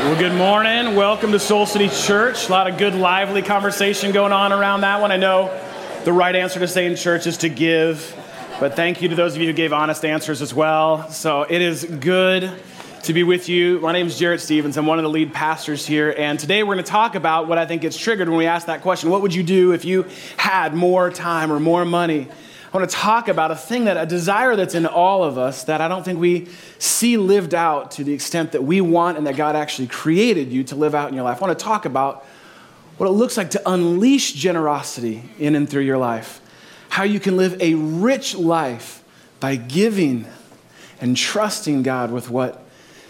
Well, good morning. Welcome to Soul City Church. A lot of good, lively conversation going on around that one. I know the right answer to say in church is to give, but thank you to those of you who gave honest answers as well. So it is good to be with you. My name is Jarrett Stevens. I'm one of the lead pastors here, and today we're going to talk about what I think gets triggered when we ask that question What would you do if you had more time or more money? I want to talk about a thing that a desire that's in all of us that I don't think we see lived out to the extent that we want and that God actually created you to live out in your life. I want to talk about what it looks like to unleash generosity in and through your life. How you can live a rich life by giving and trusting God with what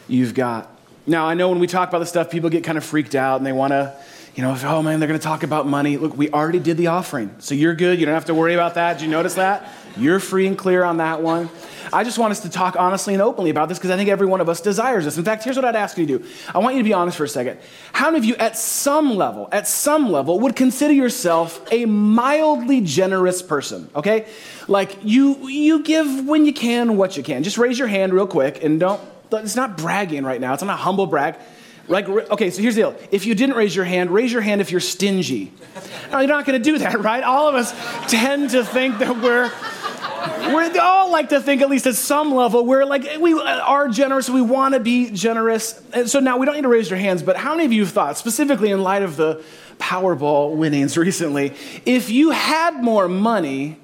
you've got. Now, I know when we talk about this stuff, people get kind of freaked out and they want to you know, oh man, they're going to talk about money. Look, we already did the offering. So you're good. You don't have to worry about that. Did you notice that? You're free and clear on that one. I just want us to talk honestly and openly about this because I think every one of us desires this. In fact, here's what I'd ask you to do. I want you to be honest for a second. How many of you, at some level, at some level, would consider yourself a mildly generous person? Okay, like you you give when you can, what you can. Just raise your hand real quick and don't. It's not bragging right now. It's not a humble brag. Like, okay, so here's the deal. If you didn't raise your hand, raise your hand if you're stingy. No, you're not going to do that, right? All of us tend to think that we're we all like to think, at least at some level, we're like, we uh, are generous, we want to be generous. And so now we don't need to raise your hands, but how many of you have thought, specifically in light of the Powerball winnings recently, if you had more money,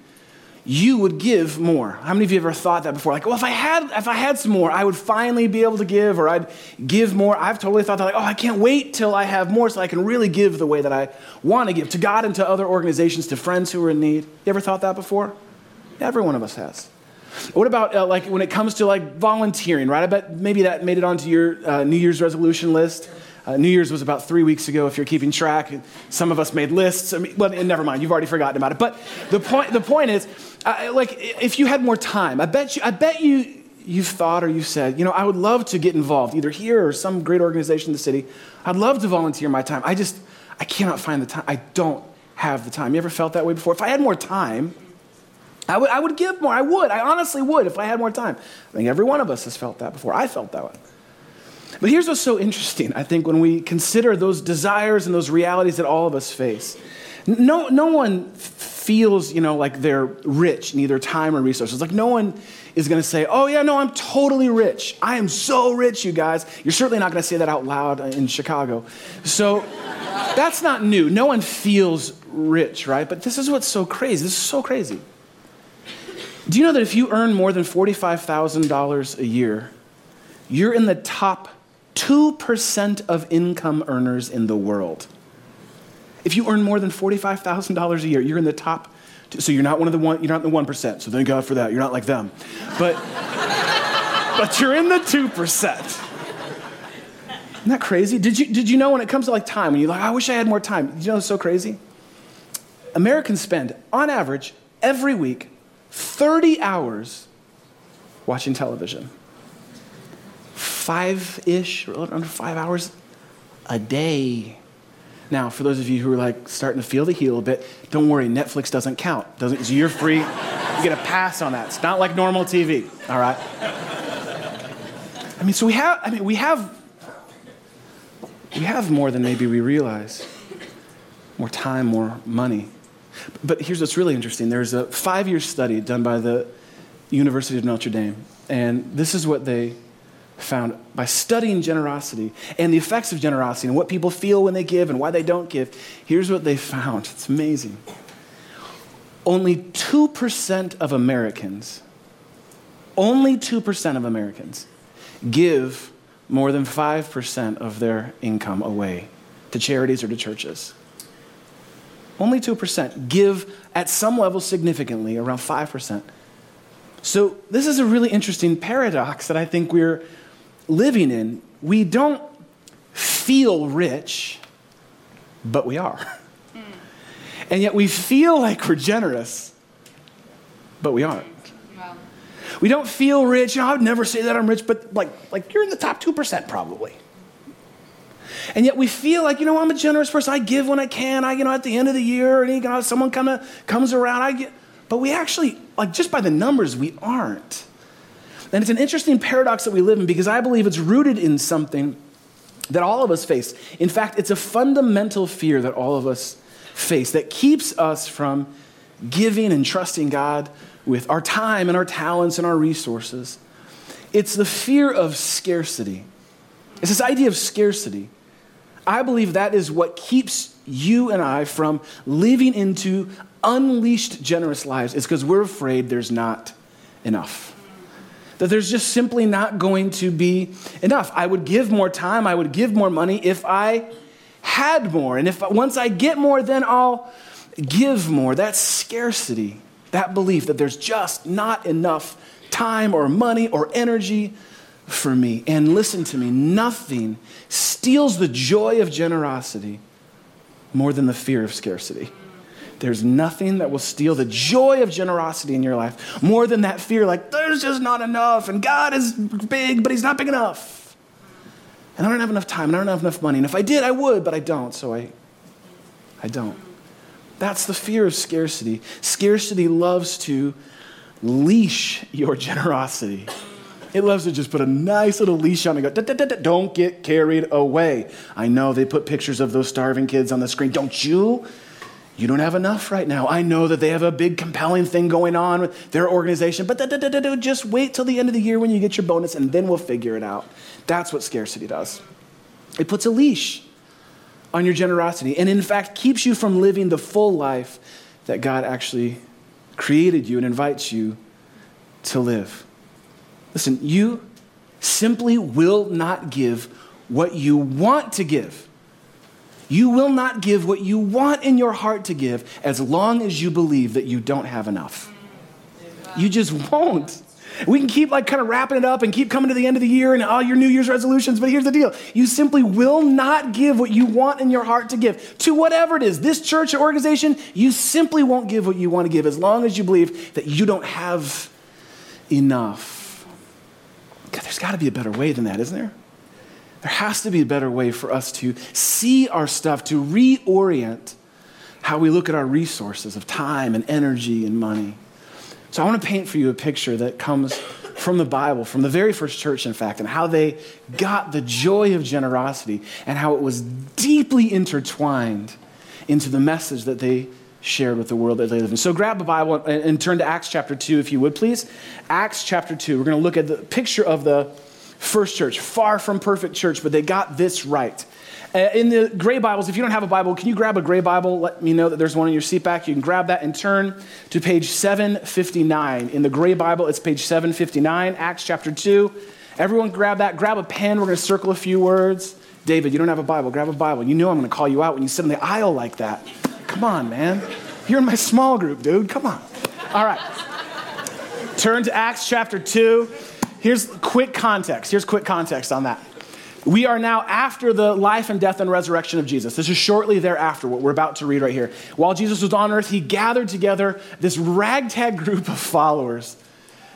you would give more. How many of you ever thought that before? Like, well, if I had if I had some more, I would finally be able to give, or I'd give more. I've totally thought that, like, oh, I can't wait till I have more so I can really give the way that I want to give to God and to other organizations, to friends who are in need. You ever thought that before? Every one of us has. What about uh, like when it comes to like volunteering, right? I bet maybe that made it onto your uh, New Year's resolution list. Uh, New Year's was about three weeks ago, if you're keeping track. Some of us made lists. I mean, well, never mind, you've already forgotten about it. But the point, the point is, uh, like, if you had more time, I bet you, I bet you, you've thought or you've said, you know, I would love to get involved, either here or some great organization in the city. I'd love to volunteer my time. I just, I cannot find the time. I don't have the time. You ever felt that way before? If I had more time, I would, I would give more. I would. I honestly would if I had more time. I think every one of us has felt that before. I felt that way. But here's what's so interesting, I think, when we consider those desires and those realities that all of us face. No, no one feels, you know, like they're rich in either time or resources. Like no one is going to say, "Oh yeah, no, I'm totally rich. I am so rich, you guys." You're certainly not going to say that out loud in Chicago. So that's not new. No one feels rich, right? But this is what's so crazy. This is so crazy. Do you know that if you earn more than $45,000 a year, you're in the top 2% of income earners in the world. If you earn more than $45,000 a year, you're in the top. Two, so you're not one of the one, you're not in the 1%. So thank God for that. You're not like them. But, but you're in the 2%. Isn't that crazy? Did you, did you know when it comes to like time, when you're like, I wish I had more time? You know it's so crazy? Americans spend, on average, every week, 30 hours watching television five ish, under five hours a day. Now, for those of you who are like starting to feel the heel a bit, don't worry, Netflix doesn't count. Doesn't, so you're free. You get a pass on that. It's not like normal TV, all right? I mean, so we have, I mean, we have, we have more than maybe we realize. More time, more money. But here's what's really interesting. There's a five-year study done by the University of Notre Dame, and this is what they found by studying generosity and the effects of generosity and what people feel when they give and why they don't give. Here's what they found it's amazing. Only 2% of Americans, only 2% of Americans give more than 5% of their income away to charities or to churches. Only 2% give at some level significantly, around 5%. So, this is a really interesting paradox that I think we're living in, we don't feel rich, but we are. Mm. And yet we feel like we're generous, but we aren't. Wow. We don't feel rich. I would never say that I'm rich, but like, like you're in the top 2% probably. And yet we feel like, you know, I'm a generous person. I give when I can. I, you know, at the end of the year, and you know, someone kind of comes around, I get. But we actually, like, just by the numbers, we aren't. And it's an interesting paradox that we live in because I believe it's rooted in something that all of us face. In fact, it's a fundamental fear that all of us face that keeps us from giving and trusting God with our time and our talents and our resources. It's the fear of scarcity. It's this idea of scarcity. I believe that is what keeps you and I from living into unleashed generous lives, is because we're afraid there's not enough. That there's just simply not going to be enough. I would give more time, I would give more money if I had more. And if once I get more, then I'll give more. That's scarcity, that belief that there's just not enough time or money or energy for me. And listen to me, nothing steals the joy of generosity more than the fear of scarcity. There's nothing that will steal the joy of generosity in your life more than that fear, like, there's just not enough, and God is big, but He's not big enough. And I don't have enough time, and I don't have enough money. And if I did, I would, but I don't, so I, I don't. That's the fear of scarcity. Scarcity loves to leash your generosity. It loves to just put a nice little leash on and go, don't get carried away. I know they put pictures of those starving kids on the screen. Don't you? You don't have enough right now. I know that they have a big, compelling thing going on with their organization, but just wait till the end of the year when you get your bonus and then we'll figure it out. That's what scarcity does. It puts a leash on your generosity and, in fact, keeps you from living the full life that God actually created you and invites you to live. Listen, you simply will not give what you want to give. You will not give what you want in your heart to give as long as you believe that you don't have enough. You just won't. We can keep like kind of wrapping it up and keep coming to the end of the year and all your New Year's resolutions, but here's the deal. You simply will not give what you want in your heart to give to whatever it is, this church or organization, you simply won't give what you want to give as long as you believe that you don't have enough. God, there's got to be a better way than that, isn't there? There has to be a better way for us to see our stuff, to reorient how we look at our resources of time and energy and money. So I want to paint for you a picture that comes from the Bible, from the very first church, in fact, and how they got the joy of generosity and how it was deeply intertwined into the message that they shared with the world that they live in. So grab a Bible and, and turn to Acts chapter 2, if you would, please. Acts chapter 2. We're going to look at the picture of the first church, far from perfect church, but they got this right. Uh, in the gray Bibles, if you don't have a Bible, can you grab a gray Bible? Let me know that there's one in your seat back. You can grab that and turn to page 759. In the gray Bible, it's page 759, Acts chapter 2. Everyone grab that. Grab a pen. We're going to circle a few words. David, you don't have a Bible. Grab a Bible. You know I'm going to call you out when you sit in the aisle like that. Come on, man. You're in my small group, dude. Come on. All right. Turn to Acts chapter 2. Here's quick context. Here's quick context on that. We are now after the life and death and resurrection of Jesus. This is shortly thereafter, what we're about to read right here. While Jesus was on earth, he gathered together this ragtag group of followers.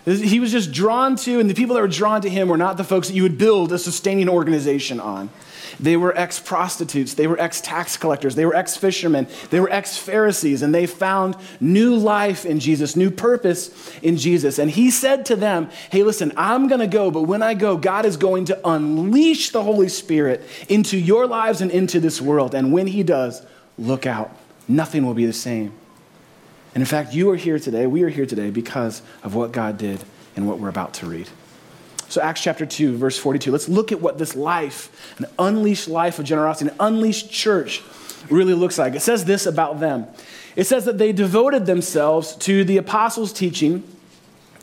He was just drawn to, and the people that were drawn to him were not the folks that you would build a sustaining organization on. They were ex prostitutes, they were ex tax collectors, they were ex fishermen, they were ex Pharisees, and they found new life in Jesus, new purpose in Jesus. And he said to them, Hey, listen, I'm going to go, but when I go, God is going to unleash the Holy Spirit into your lives and into this world. And when he does, look out. Nothing will be the same. And in fact, you are here today, we are here today because of what God did and what we're about to read. So, Acts chapter 2, verse 42. Let's look at what this life, an unleashed life of generosity, an unleashed church, really looks like. It says this about them it says that they devoted themselves to the apostles' teaching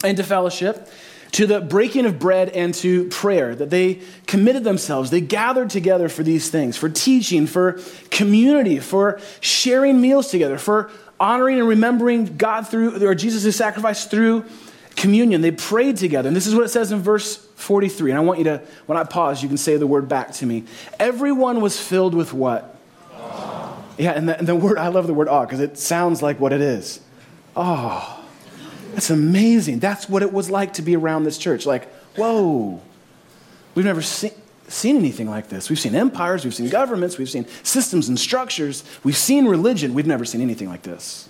and to fellowship, to the breaking of bread and to prayer, that they committed themselves. They gathered together for these things, for teaching, for community, for sharing meals together, for honoring and remembering God through, or Jesus' sacrifice through communion. They prayed together. And this is what it says in verse 43. And I want you to, when I pause, you can say the word back to me. Everyone was filled with what? Awe. Yeah, and the, and the word, I love the word awe because it sounds like what it is. Oh, that's amazing. That's what it was like to be around this church. Like, whoa, we've never seen seen anything like this. We've seen empires, we've seen governments, we've seen systems and structures, we've seen religion. We've never seen anything like this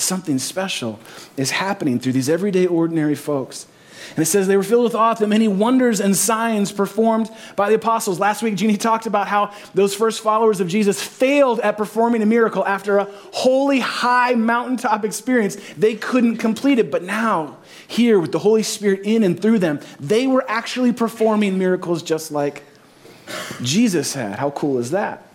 something special is happening through these everyday, ordinary folks. And it says they were filled with awe at the many wonders and signs performed by the apostles. Last week, Jeannie talked about how those first followers of Jesus failed at performing a miracle after a holy, high mountaintop experience. They couldn't complete it. But now, here with the Holy Spirit in and through them, they were actually performing miracles just like Jesus had. How cool is that?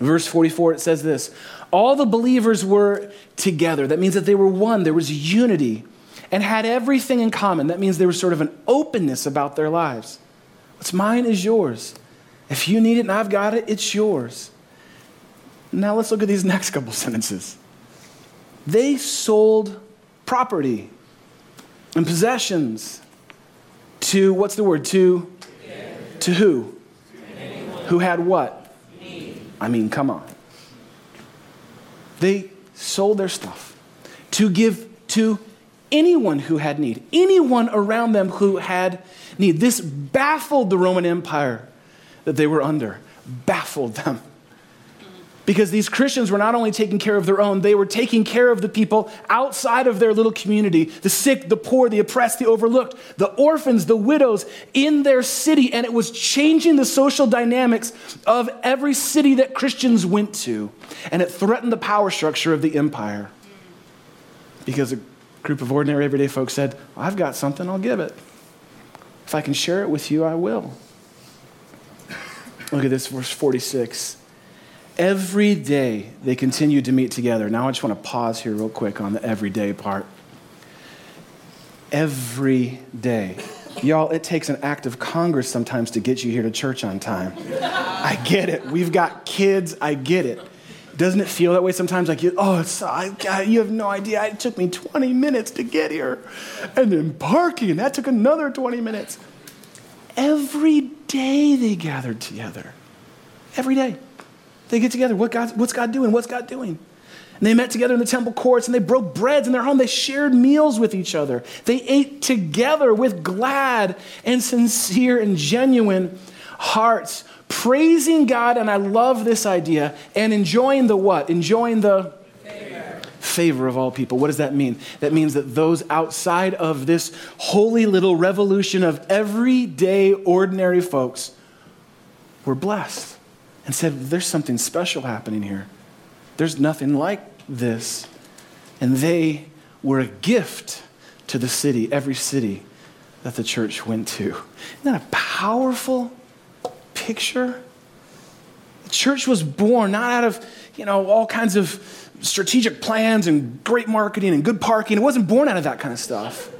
Verse 44, it says this All the believers were together. That means that they were one, there was unity and had everything in common. That means there was sort of an openness about their lives. What's mine is yours. If you need it and I've got it, it's yours. Now let's look at these next couple sentences. They sold property and possessions to, what's the word? To, to who? Who had what? I mean, come on. They sold their stuff to give to anyone who had need, anyone around them who had need. This baffled the Roman Empire that they were under, baffled them. Because these Christians were not only taking care of their own, they were taking care of the people outside of their little community the sick, the poor, the oppressed, the overlooked, the orphans, the widows in their city. And it was changing the social dynamics of every city that Christians went to. And it threatened the power structure of the empire. Because a group of ordinary, everyday folks said, I've got something, I'll give it. If I can share it with you, I will. Look at this, verse 46. Every day they continued to meet together. Now I just want to pause here, real quick, on the everyday part. Every day. Y'all, it takes an act of Congress sometimes to get you here to church on time. I get it. We've got kids, I get it. Doesn't it feel that way sometimes? Like, oh, it's, I, God, you have no idea. It took me 20 minutes to get here. And then parking, that took another 20 minutes. Every day they gathered together. Every day. They get together. What what's God doing? What's God doing? And they met together in the temple courts and they broke breads in their home. They shared meals with each other. They ate together with glad and sincere and genuine hearts praising God, and I love this idea, and enjoying the what? Enjoying the favor of all people. What does that mean? That means that those outside of this holy little revolution of everyday, ordinary folks were blessed and said, There's something special happening here. There's nothing like this. And they were a gift to the city, every city that the church went to. Isn't that a powerful? picture? The church was born not out of, you know, all kinds of strategic plans and great marketing and good parking. It wasn't born out of that kind of stuff.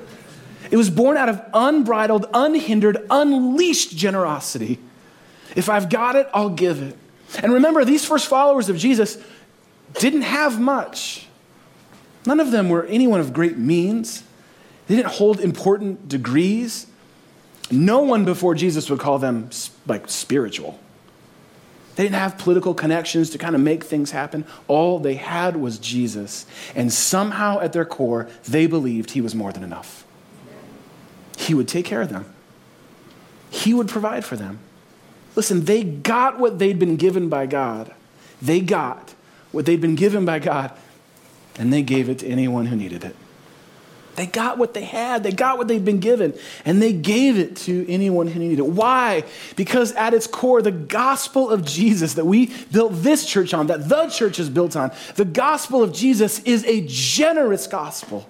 It was born out of unbridled, unhindered, unleashed generosity. If I've got it, I'll give it. And remember, these first followers of Jesus didn't have much. None of them were anyone of great means. They didn't hold important degrees. No one before Jesus would call them like spiritual. They didn't have political connections to kind of make things happen. All they had was Jesus. And somehow at their core, they believed he was more than enough. He would take care of them, he would provide for them. Listen, they got what they'd been given by God. They got what they'd been given by God, and they gave it to anyone who needed it. They got what they had, they got what they'd been given, and they gave it to anyone who needed it. Why? Because at its core, the gospel of Jesus that we built this church on, that the church is built on, the gospel of Jesus is a generous gospel.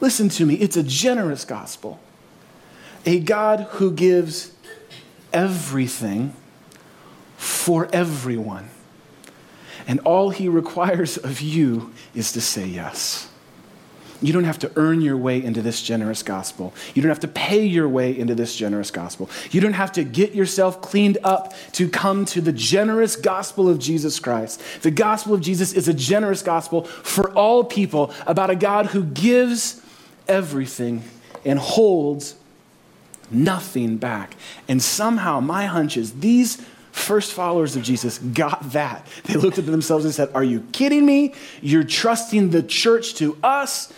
Listen to me, it's a generous gospel. A God who gives everything for everyone. And all he requires of you is to say yes. You don't have to earn your way into this generous gospel. You don't have to pay your way into this generous gospel. You don't have to get yourself cleaned up to come to the generous gospel of Jesus Christ. The gospel of Jesus is a generous gospel for all people about a God who gives everything and holds nothing back. And somehow, my hunch is these first followers of Jesus got that. They looked at themselves and said, Are you kidding me? You're trusting the church to us?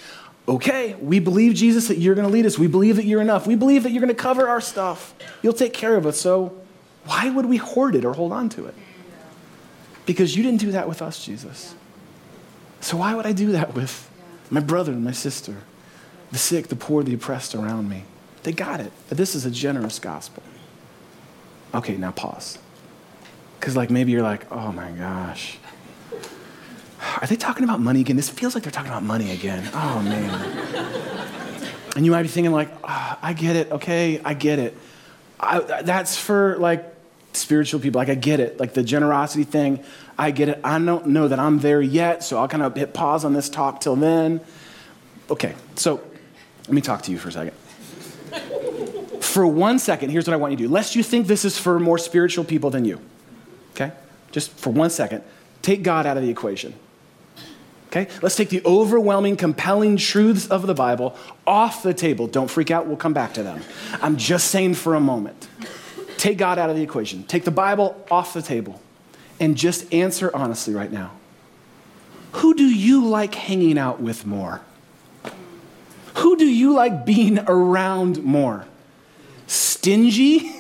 okay, we believe, Jesus, that you're going to lead us. We believe that you're enough. We believe that you're going to cover our stuff. You'll take care of us. So why would we hoard it or hold on to it? Because you didn't do that with us, Jesus. So why would I do that with my brother and my sister? the sick, the poor, the oppressed around me. They got it. This is a generous gospel. Okay, now pause. Because, like, maybe you're like, oh my gosh. Are they talking about money again? This feels like they're talking about money again. Oh, man. and you might be thinking, like, oh, I get it. Okay, I get it. I, that's for, like, spiritual people. Like, I get it. Like, the generosity thing, I get it. I don't know that I'm there yet, so I'll kind of hit pause on this talk till then. Okay, so let me talk to you for a second. For one second, here's what I want you to do. Lest you think this is for more spiritual people than you, okay? Just for one second, take God out of the equation. Okay? Let's take the overwhelming, compelling truths of the Bible off the table. Don't freak out, we'll come back to them. I'm just saying for a moment. Take God out of the equation. Take the Bible off the table and just answer honestly right now. Who do you like hanging out with more? Who do you like being around more? Stingy,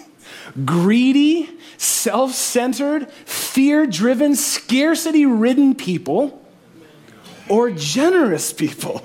greedy, self centered, fear driven, scarcity ridden people, or generous people?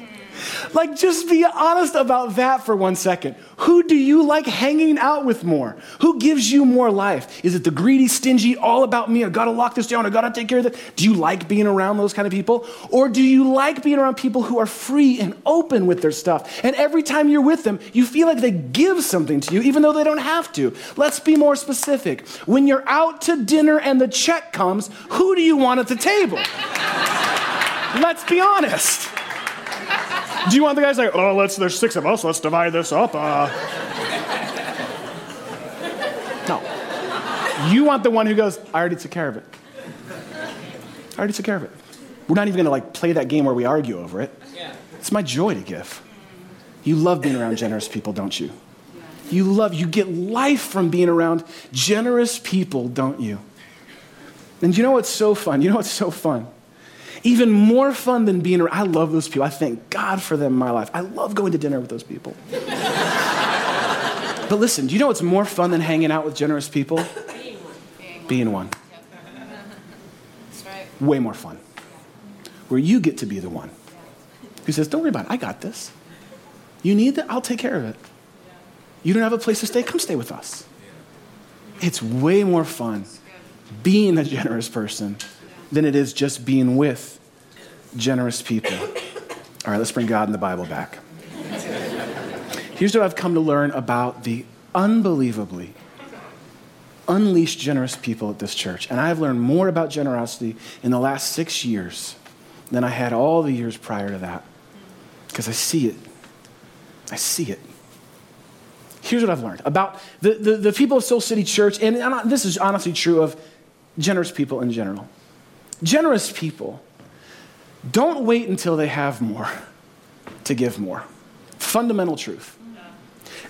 Like, just be honest about that for one second. Who do you like hanging out with more? Who gives you more life? Is it the greedy, stingy, all about me? I gotta lock this down, I gotta take care of it. Do you like being around those kind of people? Or do you like being around people who are free and open with their stuff? And every time you're with them, you feel like they give something to you, even though they don't have to. Let's be more specific. When you're out to dinner and the check comes, who do you want at the table? Let's be honest. Do you want the guys like, oh, let's, there's six of us, let's divide this up? Uh... No. You want the one who goes, I already took care of it. I already took care of it. We're not even gonna like play that game where we argue over it. Yeah. It's my joy to give. You love being around generous people, don't you? You love, you get life from being around generous people, don't you? And you know what's so fun? You know what's so fun? Even more fun than being around. I love those people. I thank God for them in my life. I love going to dinner with those people. but listen, do you know what's more fun than hanging out with generous people? Being one. Being one. That's right. Way more fun. Where you get to be the one who says, Don't worry about it. I got this. You need that? I'll take care of it. You don't have a place to stay? Come stay with us. It's way more fun being a generous person than it is just being with generous people. All right, let's bring God and the Bible back. Here's what I've come to learn about the unbelievably unleashed generous people at this church. And I've learned more about generosity in the last six years than I had all the years prior to that. Because I see it. I see it. Here's what I've learned about the, the, the people of Soul City Church, and this is honestly true of generous people in general. Generous people don't wait until they have more to give more. Fundamental truth.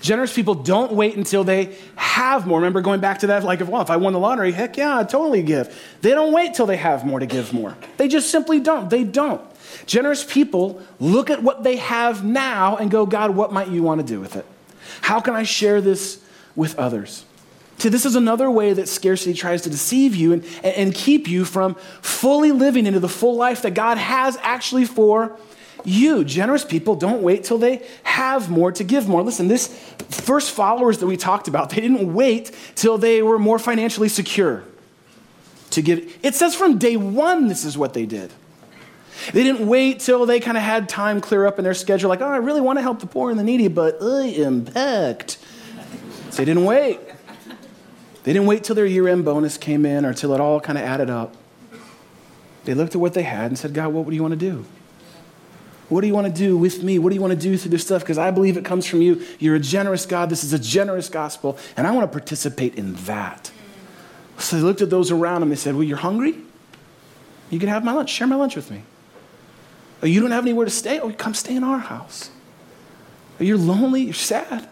Generous people don't wait until they have more. Remember going back to that, like, if, well, if I won the lottery, heck yeah, I'd totally give. They don't wait till they have more to give more. They just simply don't. They don't. Generous people look at what they have now and go, God, what might you want to do with it? How can I share this with others? This is another way that scarcity tries to deceive you and, and keep you from fully living into the full life that God has actually for you. Generous people don't wait till they have more to give more. Listen, this first followers that we talked about, they didn't wait till they were more financially secure to give. It says from day one, this is what they did. They didn't wait till they kind of had time clear up in their schedule, like, oh, I really want to help the poor and the needy, but I am packed. So they didn't wait. They didn't wait till their year end bonus came in or till it all kind of added up. They looked at what they had and said, God, what do you want to do? What do you want to do with me? What do you want to do through this stuff? Because I believe it comes from you. You're a generous God. This is a generous gospel, and I want to participate in that. So they looked at those around them. They said, Well, you're hungry? You can have my lunch. Share my lunch with me. Oh, you don't have anywhere to stay? Oh, come stay in our house. Oh, you're lonely? You're sad?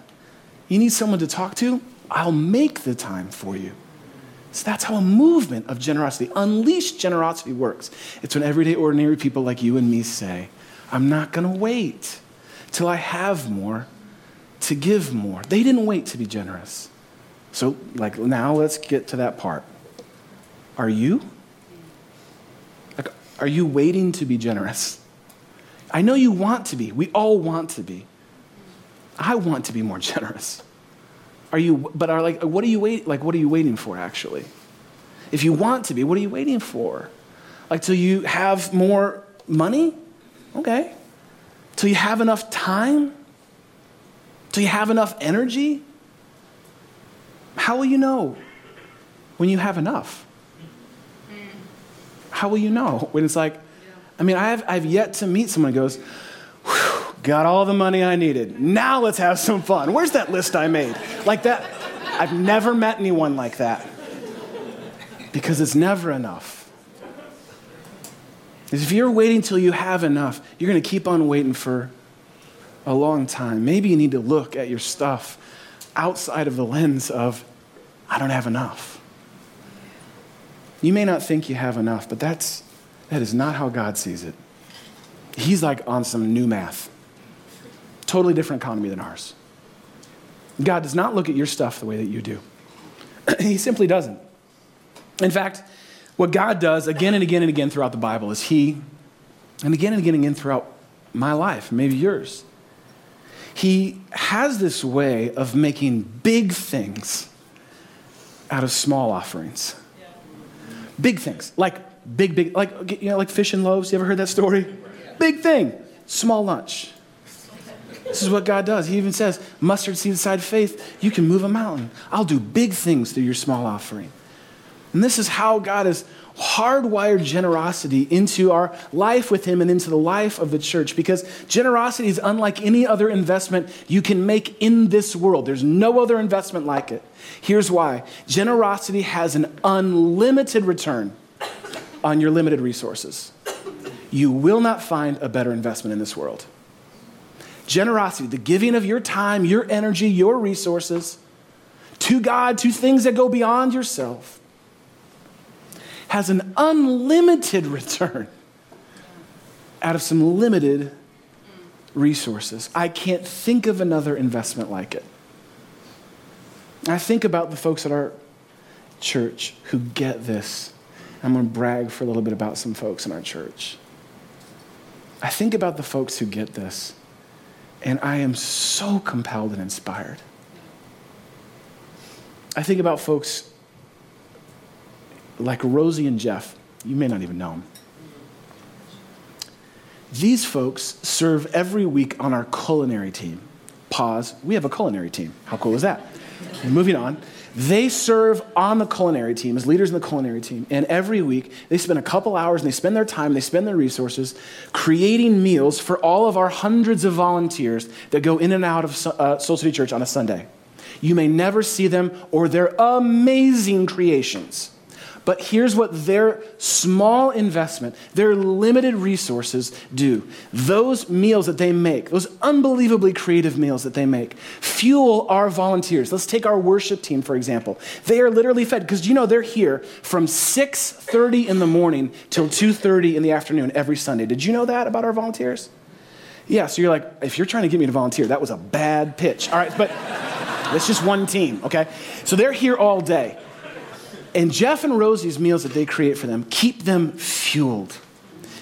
You need someone to talk to? I'll make the time for you. So that's how a movement of generosity, unleashed generosity, works. It's when everyday, ordinary people like you and me say, I'm not going to wait till I have more to give more. They didn't wait to be generous. So, like, now let's get to that part. Are you? Like, are you waiting to be generous? I know you want to be. We all want to be. I want to be more generous. Are you, but are like, what are you wait, like, what are you waiting for actually? If you want to be, what are you waiting for? Like, till you have more money? Okay. Till you have enough time? Till you have enough energy? How will you know when you have enough? How will you know when it's like, I mean, I have, I've yet to meet someone who goes, got all the money I needed. Now let's have some fun. Where's that list I made? Like that. I've never met anyone like that because it's never enough. If you're waiting till you have enough, you're going to keep on waiting for a long time. Maybe you need to look at your stuff outside of the lens of, I don't have enough. You may not think you have enough, but that's, that is not how God sees it. He's like on some new math, totally different economy than ours. God does not look at your stuff the way that you do, He simply doesn't. In fact, what God does again and again and again throughout the Bible is He, and again and again and again throughout my life, maybe yours, He has this way of making big things out of small offerings. Big things, like big, big, like, you know, like fish and loaves. You ever heard that story? Big thing, small lunch. This is what God does. He even says, mustard seed side faith, you can move a mountain. I'll do big things through your small offering. And this is how God has hardwired generosity into our life with Him and into the life of the church because generosity is unlike any other investment you can make in this world. There's no other investment like it. Here's why generosity has an unlimited return on your limited resources. You will not find a better investment in this world. Generosity, the giving of your time, your energy, your resources to God, to things that go beyond yourself, has an unlimited return out of some limited resources. I can't think of another investment like it. I think about the folks at our church who get this. I'm going to brag for a little bit about some folks in our church. I think about the folks who get this, and I am so compelled and inspired. I think about folks like Rosie and Jeff. You may not even know them. These folks serve every week on our culinary team. Pause. We have a culinary team. How cool is that? moving on. They serve on the culinary team as leaders in the culinary team. And every week, they spend a couple hours and they spend their time, they spend their resources creating meals for all of our hundreds of volunteers that go in and out of uh, Soul City Church on a Sunday. You may never see them or their amazing creations. But here's what their small investment, their limited resources do. Those meals that they make, those unbelievably creative meals that they make, fuel our volunteers. Let's take our worship team for example. They are literally fed because you know they're here from 6:30 in the morning till 2:30 in the afternoon every Sunday. Did you know that about our volunteers? Yeah, so you're like, if you're trying to get me to volunteer, that was a bad pitch. All right, but it's just one team, okay? So they're here all day. And Jeff and Rosie's meals that they create for them keep them fueled,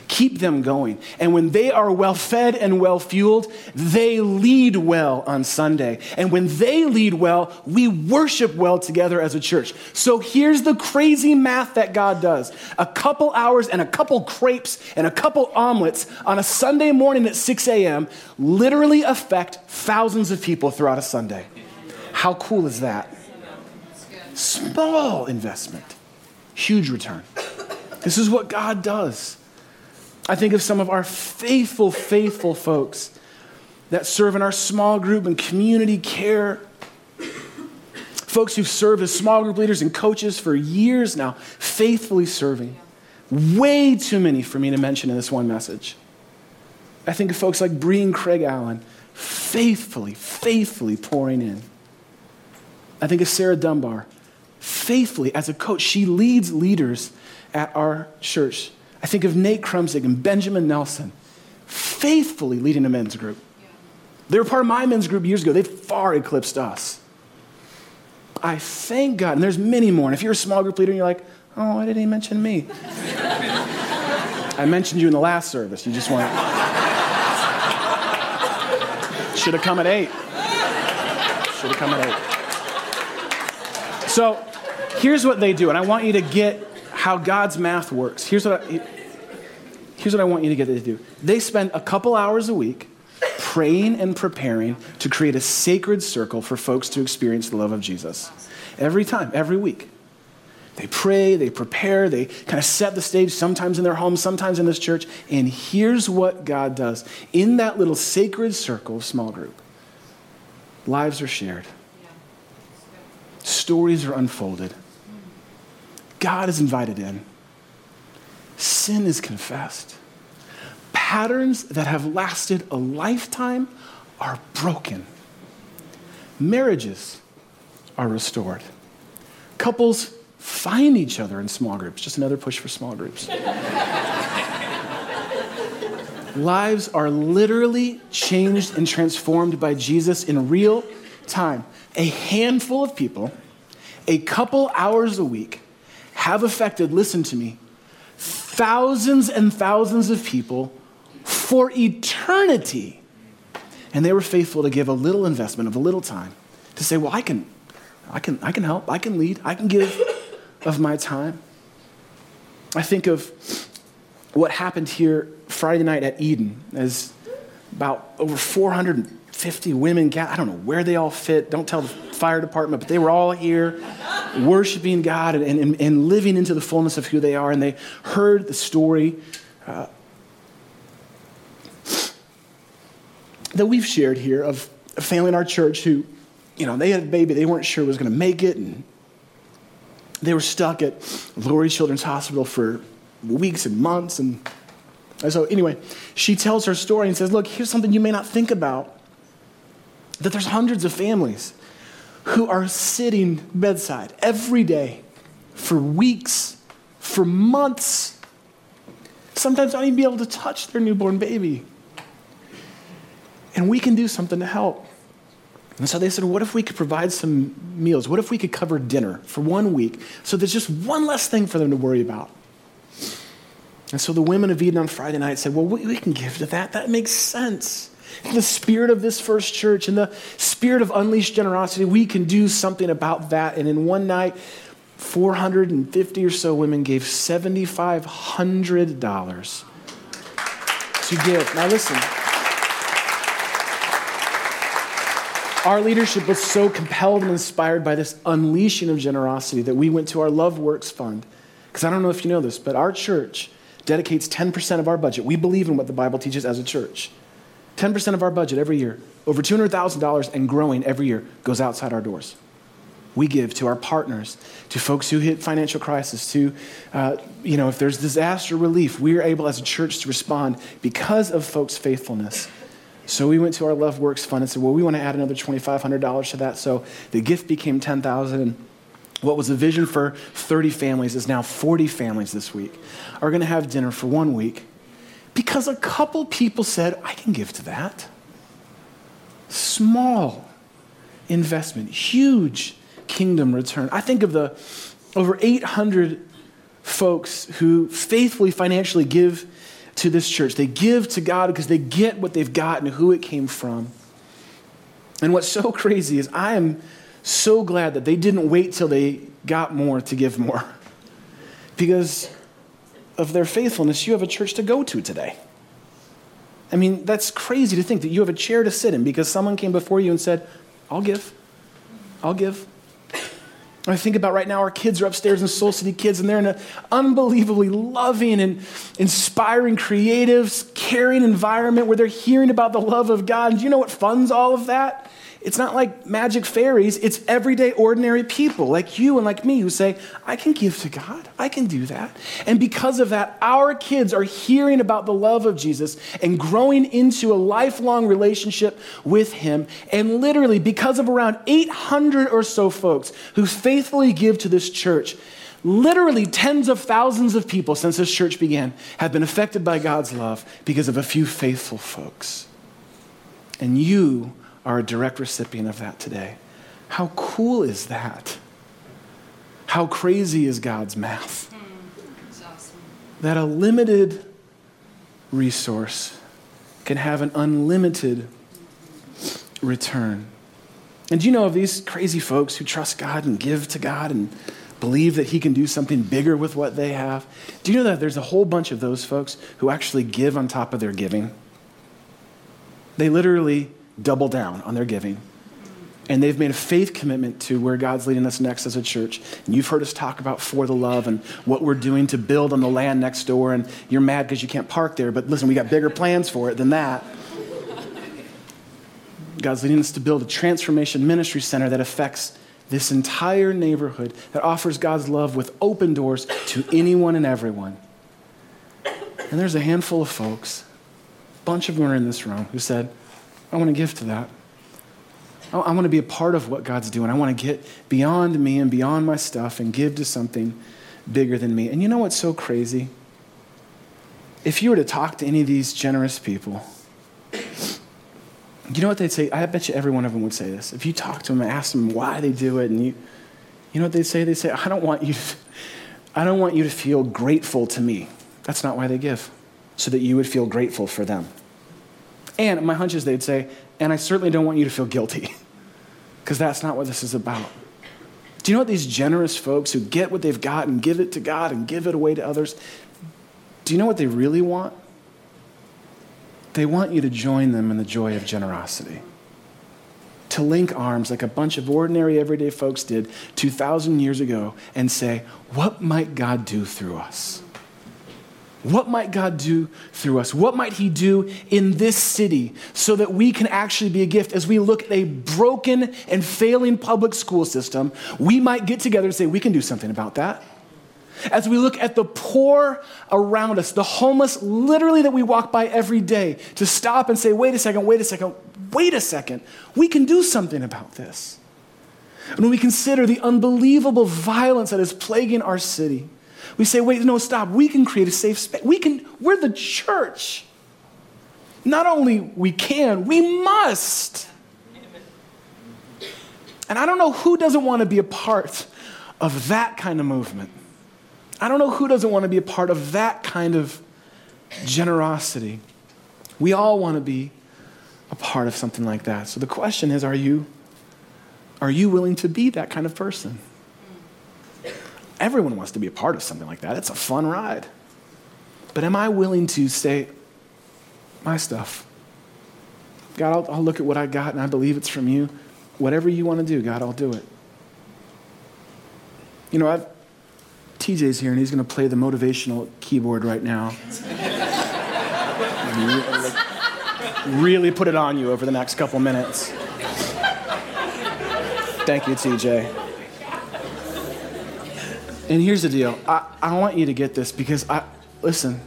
keep them going. And when they are well fed and well fueled, they lead well on Sunday. And when they lead well, we worship well together as a church. So here's the crazy math that God does a couple hours and a couple crepes and a couple omelets on a Sunday morning at 6 a.m. literally affect thousands of people throughout a Sunday. How cool is that? Small investment, huge return. This is what God does. I think of some of our faithful, faithful folks that serve in our small group and community care. Folks who've served as small group leaders and coaches for years now, faithfully serving. Way too many for me to mention in this one message. I think of folks like Bree and Craig Allen, faithfully, faithfully pouring in. I think of Sarah Dunbar, faithfully as a coach. She leads leaders at our church. I think of Nate Krumzig and Benjamin Nelson, faithfully leading a men's group. They were part of my men's group years ago. They far eclipsed us. I thank God, and there's many more. And if you're a small group leader and you're like, oh, why didn't he mention me? I mentioned you in the last service. You just want to. Should have come at eight. Should have come at 8. So here's what they do, and I want you to get how God's math works. Here's what I, here's what I want you to get to do. They spend a couple hours a week praying and preparing to create a sacred circle for folks to experience the love of Jesus. Every time, every week. They pray, they prepare, they kind of set the stage, sometimes in their home, sometimes in this church. And here's what God does in that little sacred circle small group lives are shared, stories are unfolded, God is invited in, sin is confessed. Patterns that have lasted a lifetime are broken. Marriages are restored. Couples find each other in small groups. Just another push for small groups. Lives are literally changed and transformed by Jesus in real time. A handful of people, a couple hours a week, have affected, listen to me, thousands and thousands of people for eternity. And they were faithful to give a little investment of a little time to say, well, I can, I can, I can help, I can lead, I can give of my time. I think of what happened here Friday night at Eden as about over 450 women, I don't know where they all fit, don't tell the fire department, but they were all here worshiping God and, and, and living into the fullness of who they are. And they heard the story uh, that we've shared here of a family in our church who, you know, they had a baby, they weren't sure was going to make it, and they were stuck at Lurie Children's Hospital for weeks and months. And so, anyway, she tells her story and says, Look, here's something you may not think about that there's hundreds of families who are sitting bedside every day for weeks, for months, sometimes not even be able to touch their newborn baby. And we can do something to help. And so they said, What if we could provide some meals? What if we could cover dinner for one week so there's just one less thing for them to worry about? And so the women of Eden on Friday night said, Well, we, can give to that. That makes sense. The spirit of this first church, and the spirit of unleashed generosity, we can do something about that. And in one night, 450 or so women gave $7,500 to give. Now, listen. Our leadership was so compelled and inspired by this unleashing of generosity that we went to our Love Works Fund. Because I don't know if you know this, but our church dedicates 10% of our budget. We believe in what the Bible teaches as a church. 10% of our budget every year, over $200,000 and growing every year, goes outside our doors. We give to our partners, to folks who hit financial crisis, to, uh, you know, if there's disaster relief, we are able as a church to respond because of folks' faithfulness. So we went to our Love Works Fund and said, well, we want to add another $2,500 to that. So the gift became 10000 what was a vision for 30 families is now 40 families this week are going to have dinner for one week because a couple people said, I can give to that. Small investment, huge kingdom return. I think of the over 800 folks who faithfully financially give to this church. They give to God because they get what they've got and who it came from. And what's so crazy is I am so glad that they didn't wait till they got more to give more. Because of their faithfulness, you have a church to go to today. I mean, that's crazy to think that you have a chair to sit in because someone came before you and said, I'll give. I'll give. I think about right now, our kids are upstairs in Soul City Kids, and they're in an unbelievably loving and inspiring, creative, caring environment where they're hearing about the love of God. And you know what funds all of that? It's not like magic fairies, it's everyday, ordinary people like you and like me who say, I can give to God. I can do that. And because of that, our kids are hearing about the love of Jesus and growing into a lifelong relationship with Him. And literally, because of around 800 or so folks who faithfully give to this church, literally tens of thousands of people since this church began have been affected by God's love because of a few faithful folks. And you are a direct recipient of that today. How cool is that? How crazy is God's math? Awesome. That a limited resource can have an unlimited return. And do you know of these crazy folks who trust God and give to God and believe that He can do something bigger with what they have? Do you know that there's a whole bunch of those folks who actually give on top of their giving? They literally double down on their giving. And they've made a faith commitment to where God's leading us next as a church. And you've heard us talk about For the Love and what we're doing to build on the land next door. And you're mad because you can't park there. But listen, we got bigger plans for it than that. God's leading us to build a transformation ministry center that affects this entire neighborhood, that offers God's love with open doors to anyone and everyone. And there's a handful of folks, a bunch of them are in this room, who said, I want to give to that. I, want to be a part of what God's doing. I want to get beyond me and beyond my stuff and give to something bigger than me. And you know what's so crazy? If you were to talk to any of these generous people, you know what they'd say? I bet you every one of them would say this. If you talk to them and ask them why they do it, and you, you know what they'd say? They'd say, I don't want you to, I don't want you to feel grateful to me. That's not why they give, so that you would feel grateful for them. And my hunch is they'd say, and I certainly don't want you to feel guilty, because that's not what this is about. Do you know what these generous folks who get what they've got and give it to God and give it away to others, do you know what they really want? They want you to join them in the joy of generosity. To link arms like a bunch of ordinary, everyday folks did 2,000 years ago and say, What might God do through us? What might God do through us? What might He do in this city so that we can actually be a gift? As we look at a broken and failing public school system, we might get together and say, We can do something about that as we look at the poor around us, the homeless literally that we walk by every day, to stop and say, wait a second, wait a second, wait a second, we can do something about this. And when we consider the unbelievable violence that is plaguing our city, we say, wait, no, stop, we can create a safe space. We can, we're the church. Not only we can, we must. And I don't know who doesn't want to be a part of that kind of movement. I don't know who doesn't want to be a part of that kind of generosity. We all want to be a part of something like that. So the question is are you are you willing to be that kind of person? Everyone wants to be a part of something like that. It's a fun ride. But am I willing to say my stuff? God, I'll, I'll look at what I got and I believe it's from you. Whatever you want to do, God, I'll do it. You know, I've TJ's here and he's going to play the motivational keyboard right now. really put it on you over the next couple minutes. Thank you, TJ. And here's the deal I, I want you to get this because I, listen,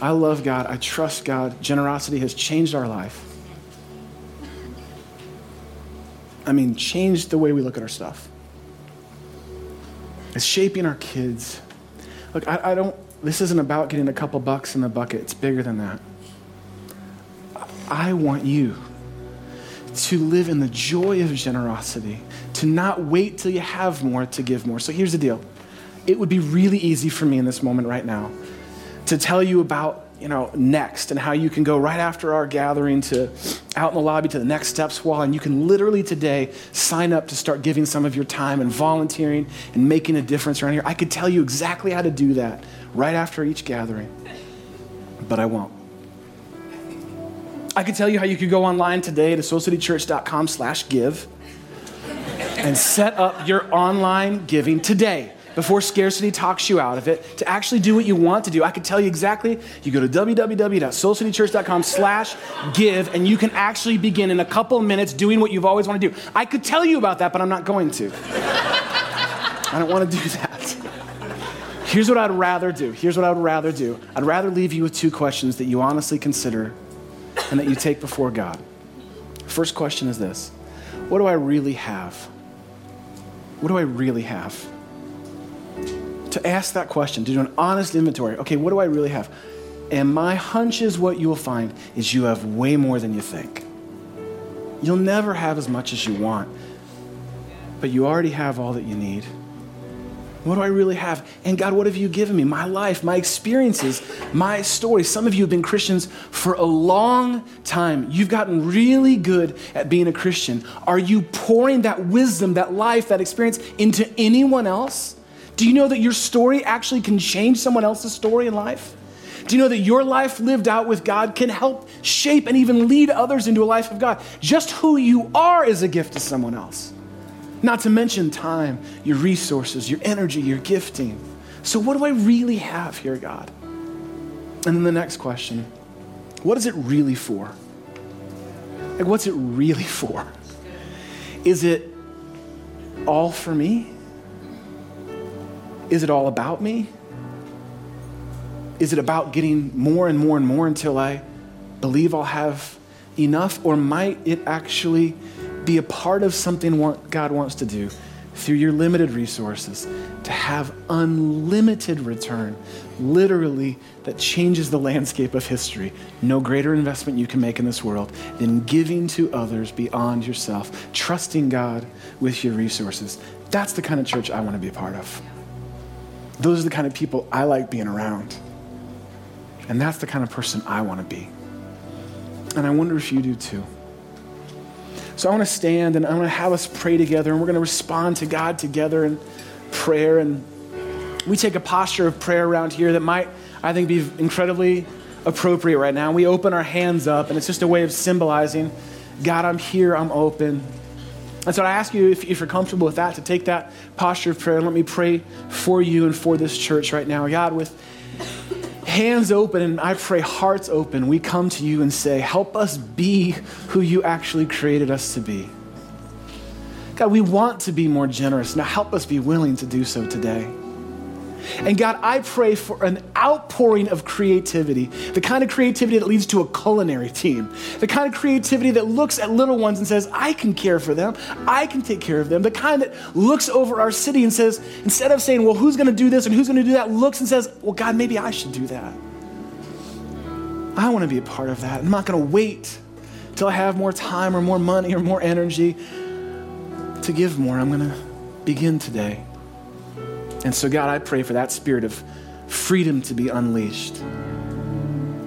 I love God, I trust God. Generosity has changed our life. I mean, changed the way we look at our stuff. It's shaping our kids. Look, I, I don't, this isn't about getting a couple bucks in the bucket, it's bigger than that. I want you to live in the joy of generosity, to not wait till you have more to give more. So here's the deal it would be really easy for me in this moment right now to tell you about you know, next and how you can go right after our gathering to out in the lobby to the next steps wall. And you can literally today sign up to start giving some of your time and volunteering and making a difference around here. I could tell you exactly how to do that right after each gathering, but I won't. I could tell you how you could go online today to soulcitychurch.com slash give and set up your online giving today before scarcity talks you out of it, to actually do what you want to do. I could tell you exactly. You go to www.soulcitychurch.com slash give, and you can actually begin in a couple minutes doing what you've always wanted to do. I could tell you about that, but I'm not going to. I don't want to do that. Here's what I'd rather do. Here's what I would rather do. I'd rather leave you with two questions that you honestly consider and that you take before God. First question is this What do I really have? What do I really have? To ask that question, to do an honest inventory. Okay, what do I really have? And my hunch is what you will find is you have way more than you think. You'll never have as much as you want, but you already have all that you need. What do I really have? And God, what have you given me? My life, my experiences, my story. Some of you have been Christians for a long time. You've gotten really good at being a Christian. Are you pouring that wisdom, that life, that experience into anyone else? Do you know that your story actually can change someone else's story in life? Do you know that your life lived out with God can help shape and even lead others into a life of God? Just who you are is a gift to someone else. Not to mention time, your resources, your energy, your gifting. So, what do I really have here, God? And then the next question what is it really for? Like, what's it really for? Is it all for me? Is it all about me? Is it about getting more and more and more until I believe I'll have enough? Or might it actually be a part of something God wants to do through your limited resources to have unlimited return, literally, that changes the landscape of history. No greater investment you can make in this world than giving to others beyond yourself, trusting God with your resources. That's the kind of church I want to be a part of. Those are the kind of people I like being around. And that's the kind of person I want to be. And I wonder if you do too. So I want to stand and I want to have us pray together and we're going to respond to God together in prayer. And we take a posture of prayer around here that might, I think, be incredibly appropriate right now. We open our hands up and it's just a way of symbolizing God, I'm here, I'm open. And so I ask you, if, if, you're comfortable with that, to take that posture of prayer let me pray for you and for this church right now. God, with hands open and I pray hearts open, we come to you and say, Help us be who you actually created us to be. God, we want to be more generous. Now help us be willing to do so today. And God, I pray for an outpouring of creativity, the kind of creativity that leads to a culinary team, the kind of creativity that looks at little ones and says, I can care for them, I can take care of them, the kind that looks over our city and says, instead of saying, well, who's going to do this and who's going to do that, looks and says, well, God, maybe I should do that. I want to be a part of that. I'm not going to wait till I have more time or more money or more energy to give more. I'm going to begin today. And so, God, I pray for that spirit of freedom to be unleashed.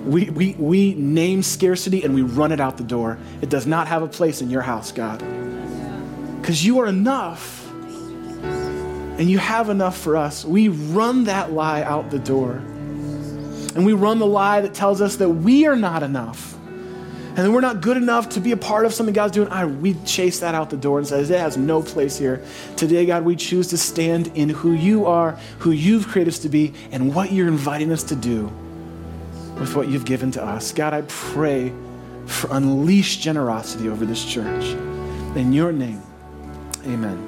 We, we, we name scarcity and we run it out the door. It does not have a place in your house, God. Because you are enough and you have enough for us. We run that lie out the door. And we run the lie that tells us that we are not enough and then we're not good enough to be a part of something God's doing, I, we chase that out the door and says, it has no place here. Today, God, we choose to stand in who you are, who you've created us to be, and what you're inviting us to do with what you've given to us. God, I pray for unleashed generosity over this church. In your name, amen.